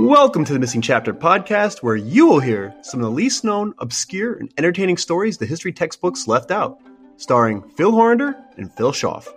Welcome to the Missing Chapter podcast, where you will hear some of the least known, obscure, and entertaining stories the history textbooks left out, starring Phil Horander and Phil Schaff.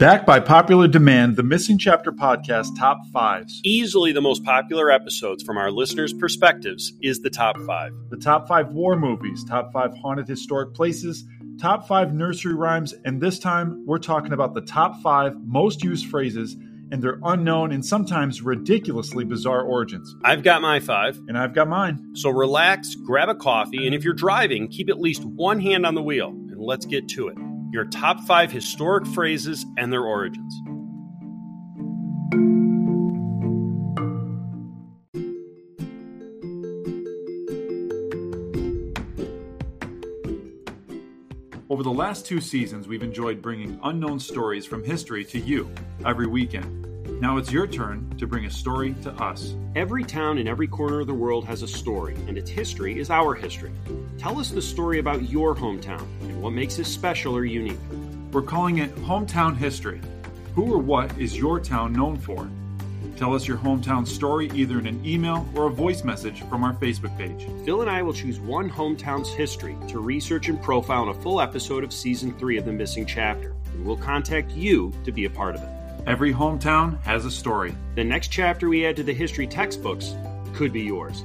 Backed by popular demand, the Missing Chapter podcast top fives. Easily the most popular episodes from our listeners' perspectives is the top five. The top five war movies, top five haunted historic places, top five nursery rhymes, and this time we're talking about the top five most used phrases and their unknown and sometimes ridiculously bizarre origins. I've got my five. And I've got mine. So relax, grab a coffee, and if you're driving, keep at least one hand on the wheel, and let's get to it. Your top five historic phrases and their origins. Over the last two seasons, we've enjoyed bringing unknown stories from history to you every weekend. Now it's your turn to bring a story to us. Every town in every corner of the world has a story, and its history is our history. Tell us the story about your hometown and what makes it special or unique. We're calling it Hometown History. Who or what is your town known for? Tell us your hometown story either in an email or a voice message from our Facebook page. Phil and I will choose one hometown's history to research and profile in a full episode of season three of The Missing Chapter, and we'll contact you to be a part of it. Every hometown has a story. The next chapter we add to the history textbooks could be yours.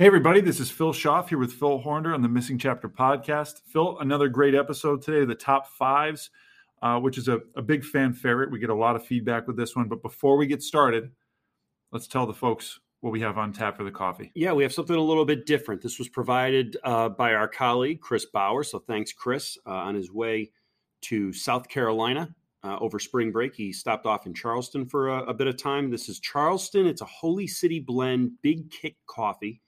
Hey, everybody, this is Phil Schaff here with Phil Horner on the Missing Chapter podcast. Phil, another great episode today, the top fives, uh, which is a, a big fan favorite. We get a lot of feedback with this one. But before we get started, let's tell the folks what we have on tap for the coffee. Yeah, we have something a little bit different. This was provided uh, by our colleague, Chris Bauer. So thanks, Chris, uh, on his way to South Carolina uh, over spring break. He stopped off in Charleston for a, a, bit of time. This is Charleston. It's a Holy City blend, big kick coffee.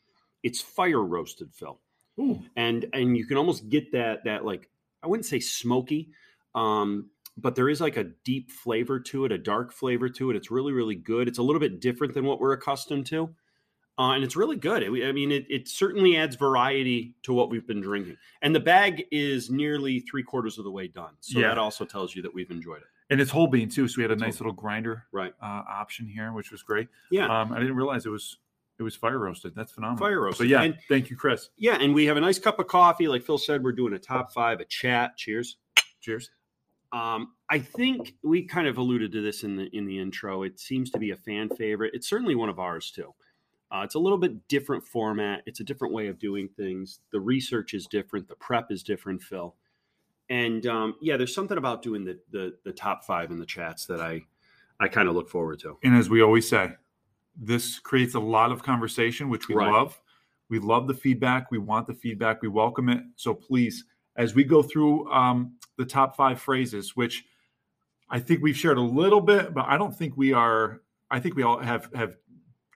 It's fire roasted, Phil. Ooh. And and you can almost get that that like I wouldn't say smoky, um, but there is like a deep flavor to it, a dark flavor to it. It's really, really good. It's a little bit different than what we're accustomed to. Uh, and it's really good. It, I mean, it, it, certainly adds variety to what we've been drinking. And the bag is nearly three quarters of the way done. So Yeah. that also tells you that we've enjoyed it. And it's whole bean, too. So we had a nice little grinder Right. uh, option here, which was great. Yeah. Um, I didn't realize it was it was fire roasted. That's phenomenal. Fire roasted. So yeah, And- thank you, Chris. yeah. And we have a nice cup of coffee. Like Phil said, we're doing a top five, a chat. Cheers. Cheers. Um, I think we kind of alluded to this in the in the intro. It seems to be a fan favorite. It's certainly one of ours too. Uh, it's a little bit different format. It's a different way of doing things. The research is different. The prep is different, Phil. And um, yeah, there's something about doing the, the the top five in the chats that I I kind of look forward to. And as we always say, this creates a lot of conversation, which we Right. love. We love the feedback. We want the feedback. We welcome it. So please, as we go through um, the top five phrases, which I think we've shared a little bit, but I don't think we are. I think we all have have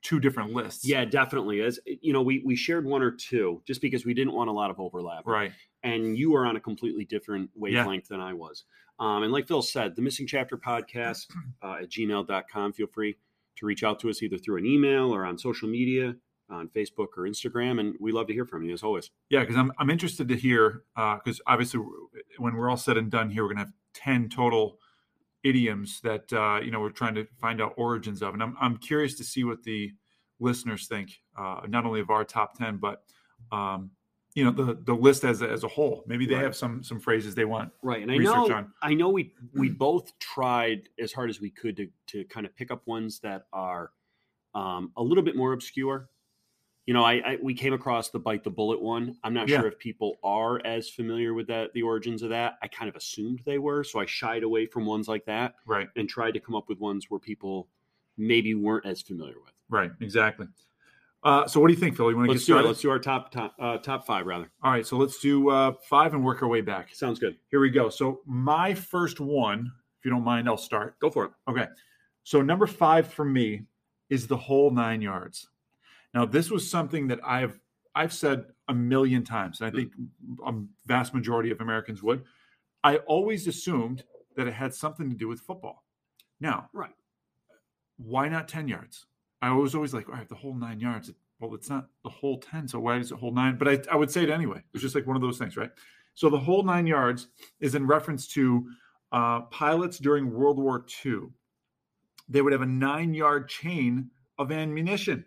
two different lists. Yeah, definitely. As you know, we we shared one or two just because we didn't want a lot of overlap. Right. and you are on a completely different wavelength than I was. Um, and like Phil said, the Missing Chapter podcast uh, at gmail.com. Feel free to reach out to us either through an email or on social media on Facebook or Instagram. And we love to hear from you as always. Yeah, because I'm I'm interested to hear because obviously when we're all said and done here, we're gonna have ten total idioms that uh, you know we're trying to find out origins of, and I'm I'm curious to see what the listeners think, uh, not only of our top ten, but um, you know the the list as a, as a whole. Maybe they Right. have some some phrases they want. Right. And I know on. I know we we both tried as hard as we could to to kind of pick up ones that are um, a little bit more obscure you know, I, I we came across the bite the bullet one. I'm not Yeah. sure if people are as familiar with that, the origins of that. I kind of assumed they were, so I shied away from ones like that Right. and tried to come up with ones where people maybe weren't as familiar with. Right. Exactly. Uh, so what do you think, Phil? You want to get Let's do started? Let's do our top top uh, top five rather. All right. So let's do uh, five and work our way back. Sounds good. Here we go. So my first one, if you don't mind, I'll start. Go for it. Okay. So number five for me is the whole nine yards. Now, this was something that I've I've said a million times, and I think a vast majority of Americans would. I always assumed that it had something to do with football. Now, Right. why not 10 yards? I was always like, all right, the whole nine yards. Well, it's not the whole 10, so why does it hold nine? But I, I would say it anyway. It's just like one of those things, right? So the whole nine yards is in reference to uh, pilots during World War II. They would have a nine yard chain of ammunition.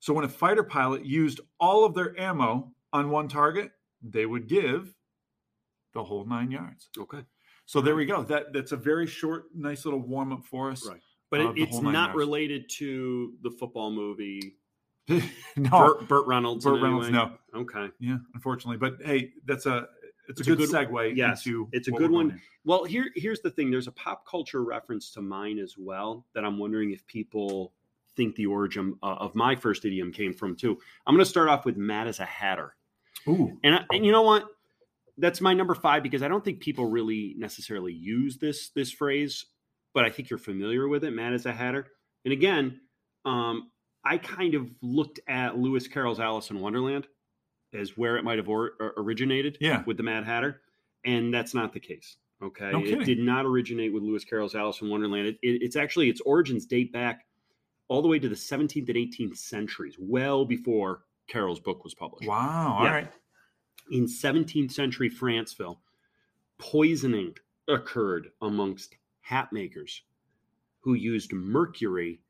So when a fighter pilot used all of their ammo on one target, they would give the whole nine yards. Okay. So there we go. That that's a very short, nice little warm up for us. Right. But it, it's not related to the football movie. no, Burt, Burt Reynolds. Burt Reynolds, way? no. Okay. Yeah, unfortunately. But hey, that's a it's, It's a good, good- segue. yes, into it's a good one. Well, here here's the thing. There's a pop culture reference to mine as well that I'm wondering if people think the origin uh, of my first idiom came from too. I'm going to start off with Mad as a hatter. Ooh, and I, and you know what? That's my number five because I don't think people really necessarily use this this phrase, but I think you're familiar with it. Mad as a hatter, and again, um, I kind of looked at Lewis Carroll's Alice in Wonderland as where it might have or, or- originated Yeah. with the Mad Hatter, and that's not the case. Okay, No it did not originate with Lewis Carroll's Alice in Wonderland. It, it- it's actually its origins date back all the way to the 17th and 18th centuries, well before Carroll's book was published. wow. All Yeah. right. In 17th century Franceville, poisoning occurred amongst hat makers who used mercury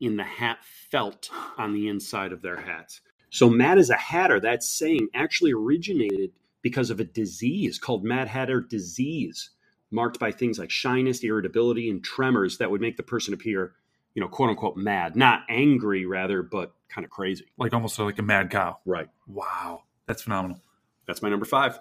in the hat felt on the inside of their hats. So, Mad as a Hatter, that saying actually originated because of a disease called Mad Hatter disease, marked by things like shyness, irritability, and tremors that would make the person appear, you know, quote unquote mad, not angry, rather, but kind of crazy. Like almost like a mad cow. Right. Wow. That's phenomenal. That's my number five.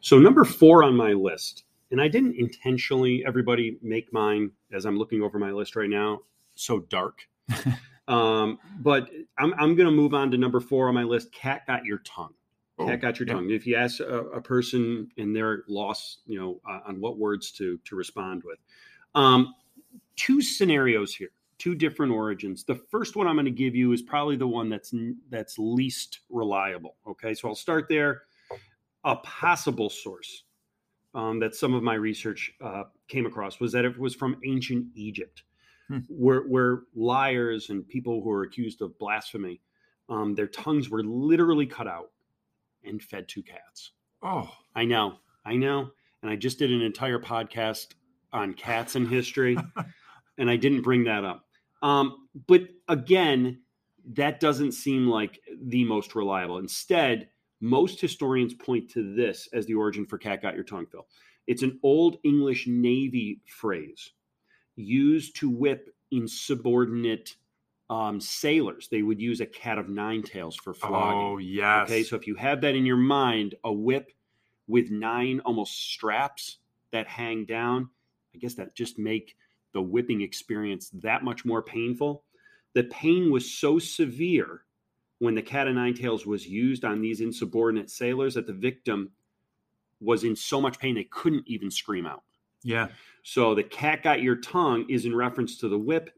So, number four on my list, and I didn't intentionally, everybody, make mine as I'm looking over my list right now so dark. um, but I'm, I'm going to move on to number four on my list Cat Got Your Tongue. Oh, Cat Got Your yeah. Tongue. If you ask a, a person and their loss, you know, uh, on what words to, to respond with, um, two scenarios here two different origins. The first one I'm going to give you is probably the one that's that's least reliable. Okay, so I'll start there. A possible source um, that some of my research uh, came across was that it was from ancient Egypt, Hmm. where where liars and people who are accused of blasphemy, um, their tongues were literally cut out and fed to cats. Oh, I know, I know. And I just did an entire podcast on cats in history, and I didn't bring that up. Um, but again, that doesn't seem like the most reliable. Instead, most historians point to this as the origin for cat got your tongue, Phil. It's an old English Navy phrase used to whip insubordinate um, sailors. They would use a cat of nine tails for flogging. oh yes. Okay, so if you have that in your mind, a whip with nine almost straps that hang down, I guess that just make the whipping experience that much more painful. The pain was so severe when the cat of nine tails was used on these insubordinate sailors that the victim was in so much pain they couldn't even scream out. yeah. So the cat got your tongue is in reference to the whip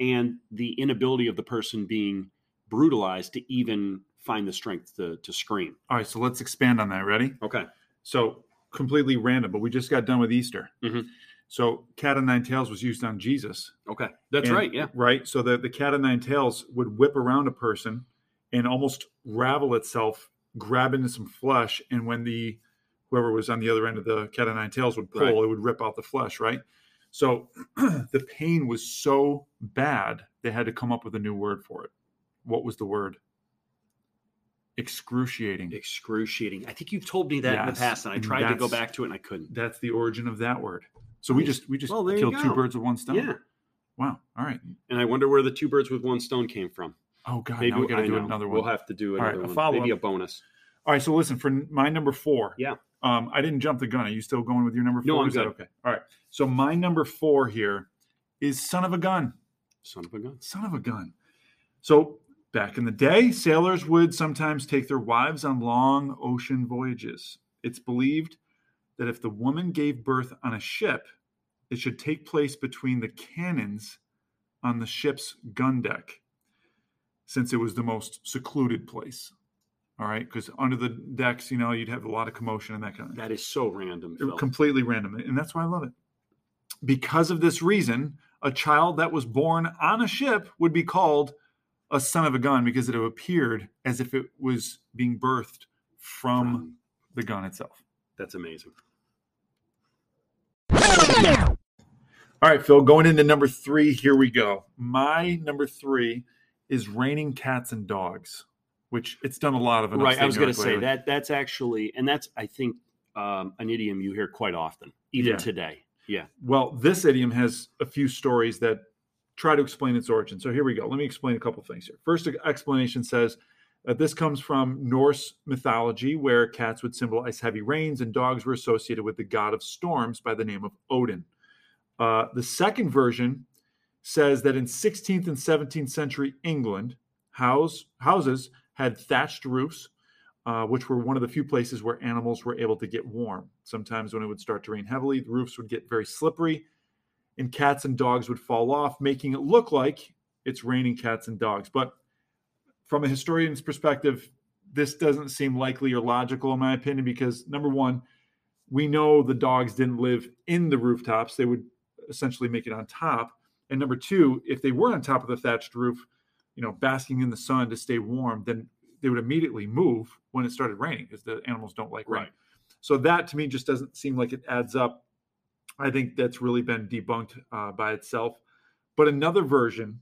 and the inability of the person being brutalized to even find the strength to, to scream. All right. So let's expand on that. Ready? Okay. So completely random, but we just got done with Easter. Mhm. So cat of nine tails was used on Jesus. Okay. That's And- right. Yeah. Right. So the, the cat of nine tails would whip around a person and almost ravel itself, grab into some flesh. And when the whoever was on the other end of the cat of nine tails would pull, Right. it would rip out the flesh, right? So the pain was so bad they had to come up with a new word for it. What was the word? Excruciating. Excruciating. I think you've told me that in the past, and I tried to go back to it and I couldn't. That's the origin of that word. So we just we just Well, killed two birds with one stone. Yeah. Wow. All right. And I wonder where the two birds with one stone came from. Oh God, Maybe we got to do know. another one. We'll have to do another a one. follow-up. Maybe a bonus. All right, so listen for my number four. Yeah. Um, I didn't jump the gun. Are you still going with your number four? No, I'm Is that good. okay. All right. So my number four here is son of a gun. Son of a gun. Son of a gun. So back in the day, sailors would sometimes take their wives on long ocean voyages. It's believed that if the woman gave birth on a ship, it should take place between the cannons on the ship's gun deck, since it was the most secluded place. All right, because under the decks, you know, you'd have a lot of commotion and that kind of That is so random. Phil. completely random and that's why i love it because of this reason a child that was born on a ship would be called a son of a gun because it appeared as if it was being birthed from From- the gun itself That's amazing. all right phil going into number three here we go my number three is raining cats and dogs which it's done a lot of Right. I was going to say that that's actually, and that's, I think, um, an idiom you hear quite often, even Yeah. today. Yeah. Well, this idiom has a few stories that try to explain its origin. So here we go. Let me explain a couple things here. First explanation says that this comes from Norse mythology, where cats would symbolize heavy rains and dogs were associated with the god of storms by the name of Odin. Uh, the second version says that in 16th and 17th century England, house, houses had thatched roofs, uh, which were one of the few places where animals were able to get warm. Sometimes, when it would start to rain heavily, the roofs would get very slippery, and cats and dogs would fall off, making it look like it's raining cats and dogs. But from a historian's perspective, this doesn't seem likely or logical, in my opinion, because number one, we know the dogs didn't live in the rooftops, they would essentially make it on top. And number two, if they were on top of the thatched roof, you know, basking in the sun to stay warm, then they would immediately move when it started raining because the animals don't like rain. Right. So that to me just doesn't seem like it adds up. I think that's really been debunked uh, by itself. But another version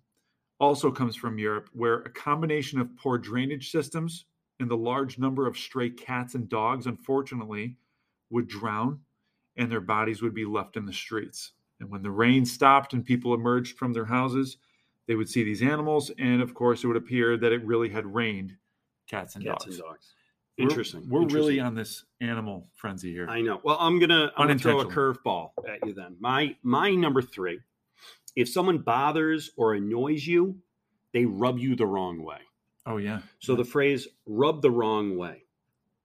also comes from Europe where a combination of poor drainage systems and the large number of stray cats and dogs, unfortunately, would drown and their bodies would be left in the streets. And when the rain stopped and people emerged from their houses, they would see these animals. And of course, it would appear that it really had rained cats and Cats dogs. and dogs. We're- Interesting. We're, really on this animal frenzy here. I know. Well, I'm gonna I'm gonna throw a curveball at you then. My my number three. If someone bothers or annoys you, they rub you the wrong way. oh, yeah. So the phrase "rub the wrong way,"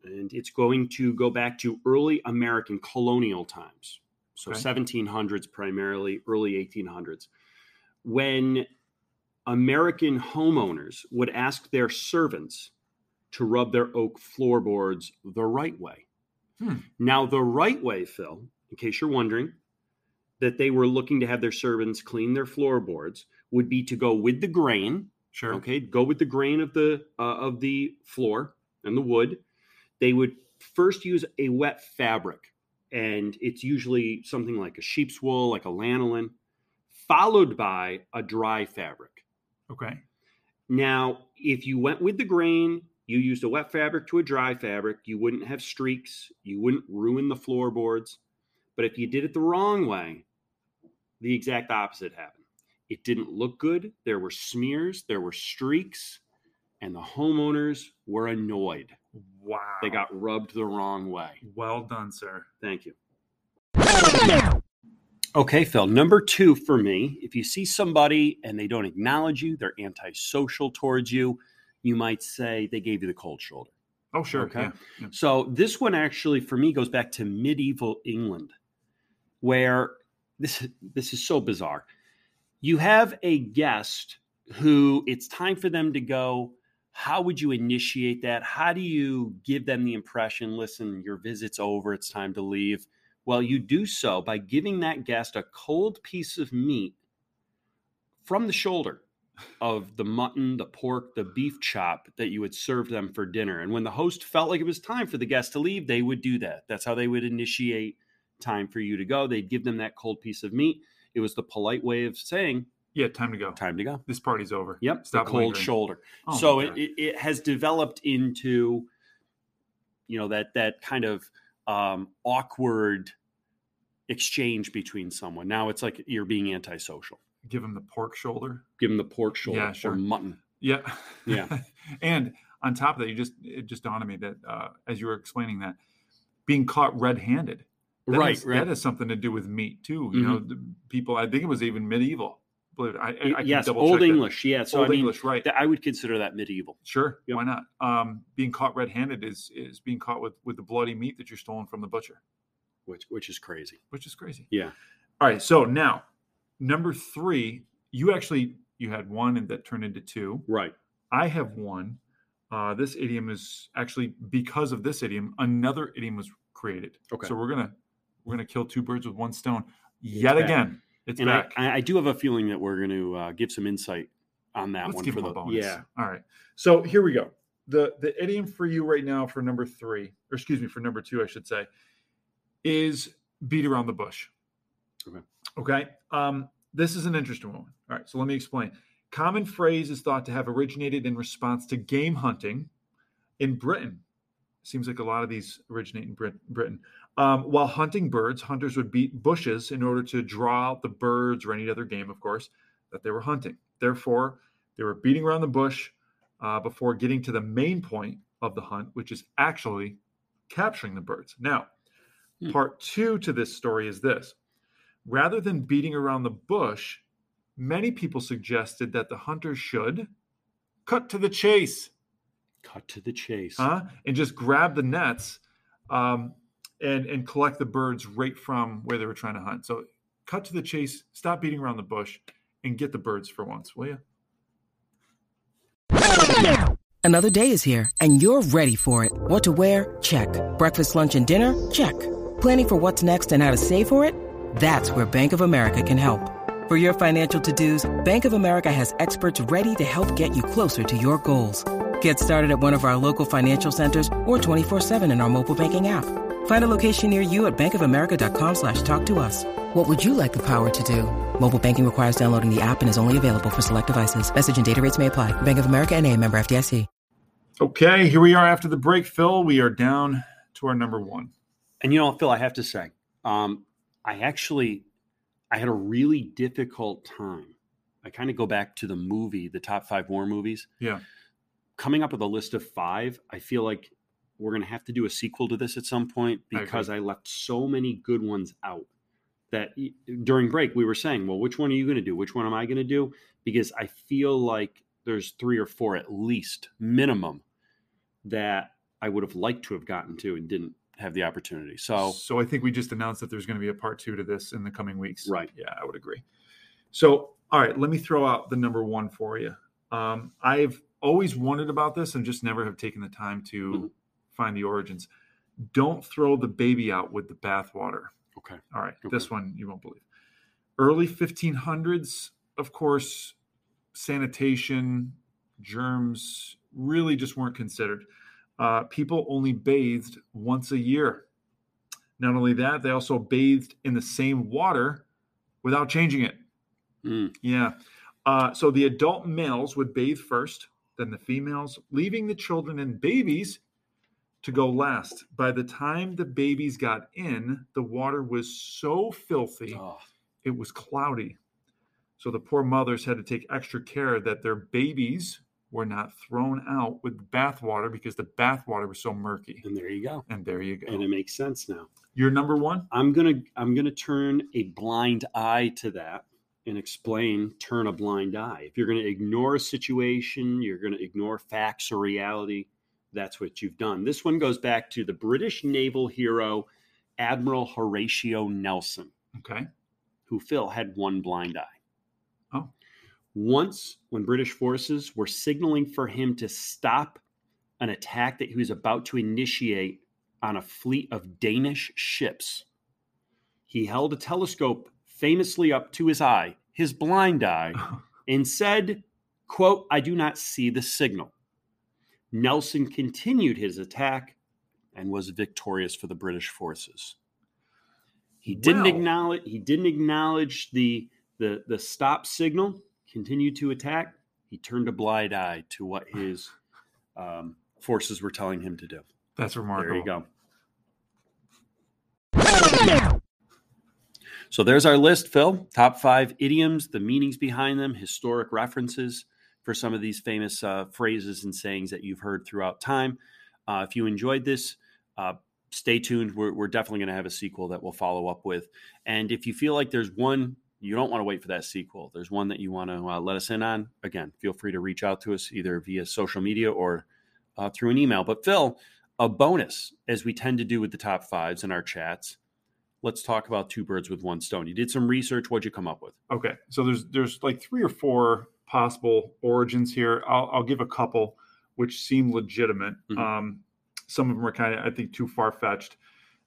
and it's going to go back to early American colonial times, so Okay. 1700s primarily, early 1800s, when American homeowners would ask their servants to rub their oak floorboards the right way. Hmm. Now, the right way, Phil, in case you're wondering, that they were looking to have their servants clean their floorboards would be to go with the grain Sure. Okay, go with the grain of the uh, of the floor and the wood. They would first use a wet fabric, and it's usually something like a sheep's wool, like a lanolin, followed by a dry fabric. Okay. Now, if you went with the grain, you used a wet fabric to a dry fabric, you wouldn't have streaks, you wouldn't ruin the floorboards. But if you did it the wrong way, the exact opposite happened. It didn't look good. There were smears, there were streaks, and the homeowners were annoyed. Wow. They got rubbed the wrong way. well done, sir. Thank you. Okay, Phil. Number two for me, if you see somebody and they don't acknowledge you, they're antisocial towards you, you might say they gave you the cold shoulder. Oh, sure. Okay. Yeah. yeah. So this one actually for me goes back to medieval England, where this this is so bizarre. You have a guest who it's time for them to go. How would you initiate that? How do you give them the impression, listen, your visit's over, it's time to leave? Well, you do so by giving that guest a cold piece of meat from the shoulder of the mutton, the pork, the beef chop that you would serve them for dinner. And when the host felt like it was time for the guest to leave, they would do that. That's how they would initiate time for you to go. They'd give them that cold piece of meat. It was the polite way of saying, Yeah. Time to go. time to go. This party's over. Yep, Stop the cold lingering. shoulder. Oh, so it, it, has developed into, you know, that that kind of um, awkward exchange between someone. Now it's like you're being antisocial. Give him the pork shoulder. Give them the pork shoulder Yeah, sure. or mutton. Yeah. Yeah. and on top of that, you just it just dawned on me that uh, as you were explaining that being caught red-handed, that right, has- right. that has something to do with meat too. You know, the people. I think it was even medieval. Believe it. I, I, yes, Old that. English. Yeah. So Old I mean, English, right? th- I would consider that medieval. Sure, Yep. why not? Um, being caught red-handed is is being caught with with the bloody meat that you're stolen from the butcher, which which is crazy. which is crazy. Yeah. All right, so now number three, you actually you had one and that turned into two. Right. I have one. Uh, this idiom is actually because of this idiom, another idiom was created. Okay. So we're gonna we're gonna kill two birds with one stone yet back. again. It's and back. I, I do have a feeling that we're going to uh, give some insight on that Let's one for the bonus. yeah. All right. So here we go. The the idiom for you right now for number three, or excuse me, for number two, I should say, is beat around the bush. Okay. Okay. Um, this is an interesting one. All right. So let me explain. Common phrase is thought to have originated in response to game hunting in Britain. Seems like a lot of these originate in Brit- Britain. Um, while hunting birds, hunters would beat bushes in order to draw out the birds or any other game, of course, that they were hunting. Therefore, they were beating around the bush uh, before getting to the main point of the hunt, which is actually capturing the birds. Now, Hmm. part two to this story is this rather than beating around the bush, many people suggested that the hunters should cut to the chase Cut to the chase. huh? and just grab the nets um, and and collect the birds right from where they were trying to hunt. So cut to the chase, stop beating around the bush, and get the birds for once, will you? Another day is here, and you're ready for it. What to wear? Check. Breakfast, lunch, and dinner? Check. Planning for what's next and how to save for it? That's where Bank of America can help. For your financial to-dos, Bank of America has experts ready to help get you closer to your goals. Get started at one of our local financial centers or 24-7 in our mobile banking app. Find a location near you at bankofamerica.com slash talk to us. What would you like the power to do? Mobile banking requires downloading the app and is only available for select devices. Message and data rates may apply. Bank of America and a member FDIC. Okay, here we are after the break, Phil. We are down to our number one. And you know, Phil, I have to say, um, I actually, I had a really difficult time. I kind of go back to the movie, the top five war movies. Yeah. Coming up with a list of five, I feel like we're going to have to do a sequel to this at some point because I, left so many good ones out. That during break we were saying, well, which one are you going to do? Which one am I going to do? Because I feel like there's three or four at least minimum that I would have liked to have gotten to and didn't have the opportunity. So so I think we just announced that there's going to be a part two to this in the coming weeks. Right. Yeah, I would agree. So, all right, let me throw out the number one for you. Um, I've always wondered about this and just never have taken the time to Mhm. find the origins. Don't throw the baby out with the bathwater. okay, All right, Okay. this one you won't believe. Early 1500s, of course, sanitation, germs really just weren't considered. Uh, people only bathed once a year. Not only that, they also bathed in the same water without changing it. Mm, Yeah. Uh, so the adult males would bathe first, then the females, leaving the children and babies to go last. By the time the babies got in, the water was so filthy, oh, it was cloudy. So the poor mothers had to take extra care that their babies were not thrown out with bath water because the bath water was so murky. and there you go. And there you go. And it makes sense now. You're number one? I'm gonna I'm gonna turn a blind eye to that and explain turn a blind eye. If you're gonna ignore a situation, you're gonna ignore facts or reality. That's what you've done. This one goes back to the British naval hero Admiral Horatio Nelson. Okay. who Phil had one blind eye. Oh. Once, when British forces were signaling for him to stop an attack that he was about to initiate on a fleet of Danish ships, he held a telescope famously up to his eye, his blind eye, and said, quote, I do not see the signal. Nelson continued his attack and was victorious for the British forces. He didn't Wow. acknowledge he didn't acknowledge the the the stop signal, continued to attack. He turned a blind eye to what his um, forces were telling him to do. That's remarkable. There you go. So there's our list, Phil. Top five idioms, the meanings behind them, historic references. for some of these famous uh, phrases and sayings that you've heard throughout time. Uh, if you enjoyed this, uh, stay tuned. We're, we're definitely going to have a sequel that we'll follow up with. And if you feel like there's one you don't want to wait for that sequel, there's one that you want to uh, let us in on, again, feel free to reach out to us either via social media or uh, through an email. But Phil, a bonus, as we tend to do with the top fives in our chats, let's talk about two birds with one stone. You did some research. What'd you come up with? Okay, so there's there's like three or four possible origins here. I'll, I'll give a couple which seem legitimate. Mm-hmm. Um, some of them are kind of, I think, too far fetched.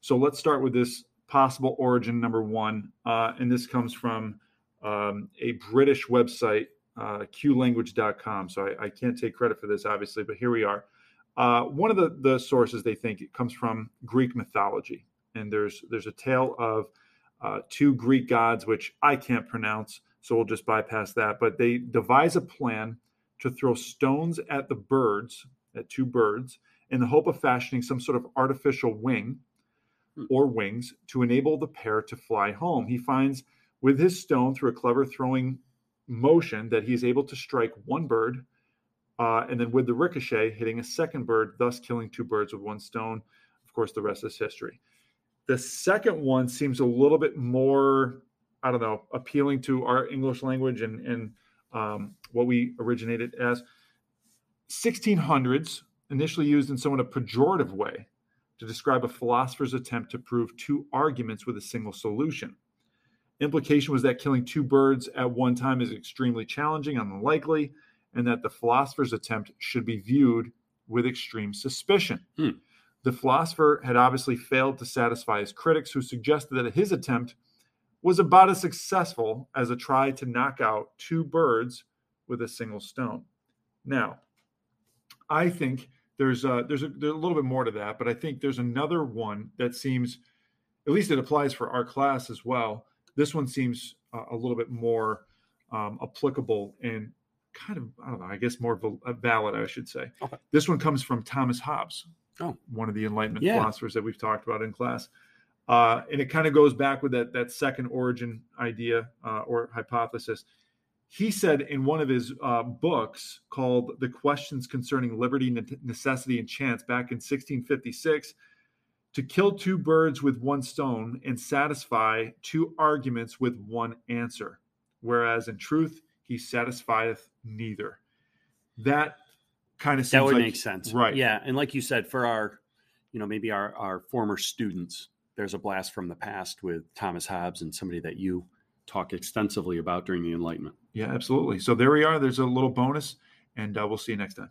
So let's start with this possible origin number one, uh, and this comes from um, a British website, uh, qlanguage.com. So I, I, can't take credit for this, obviously, but here we are. Uh, one of the, the sources they think it comes from Greek mythology, and there's there's a tale of uh, two Greek gods which I can't pronounce, so we'll just bypass that. But they devise a plan to throw stones at the birds, at two birds, in the hope of fashioning some sort of artificial wing hmm. or wings to enable the pair to fly home. He finds with his stone through a clever throwing motion that he is able to strike one bird uh, and then with the ricochet hitting a second bird, thus killing two birds with one stone. Of course, the rest is history. The second one seems a little bit more, I don't know, appealing to our English language and, and um, what we originated as. 1600s, initially used in somewhat a pejorative way to describe a philosopher's attempt to prove two arguments with a single solution. Implication was that killing two birds at one time is extremely challenging unlikely, and that the philosopher's attempt should be viewed with extreme suspicion. Hmm. The philosopher had obviously failed to satisfy his critics, who suggested that his attempt was about as successful as a try to knock out two birds with a single stone. Now, I think there's a, there's a, there's a little bit more to that, but I think there's another one that seems, at least it applies for our class as well. This one seems uh, a little bit more um, applicable and kind of I don't know, I guess more valid, I should say. Okay. This one comes from Thomas Hobbes, oh. one of the Enlightenment yeah. philosophers that we've talked about in class. Uh, and it kind of goes back with that that second origin idea uh, or hypothesis he said in one of his uh, books called The Questions Concerning Liberty, Necessity, and Chance back in 1656 to kill two birds with one stone and satisfy two arguments with one answer, whereas in truth, he satisfieth neither. That kind of that would like, make sense, right? Yeah, and like you said, for our, you know, maybe our our former students, there's a blast from the past with Thomas Hobbes and somebody that you talk extensively about during the Enlightenment. Yeah, absolutely. So there we are. There's a little bonus, and uh, we'll see you next time.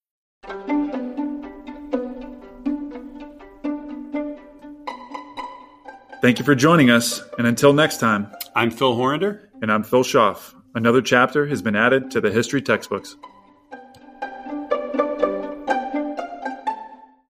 Thank you for joining us, and until next time, I'm Phil Horander. And I'm Phil Schaff. Another chapter has been added to the history textbooks.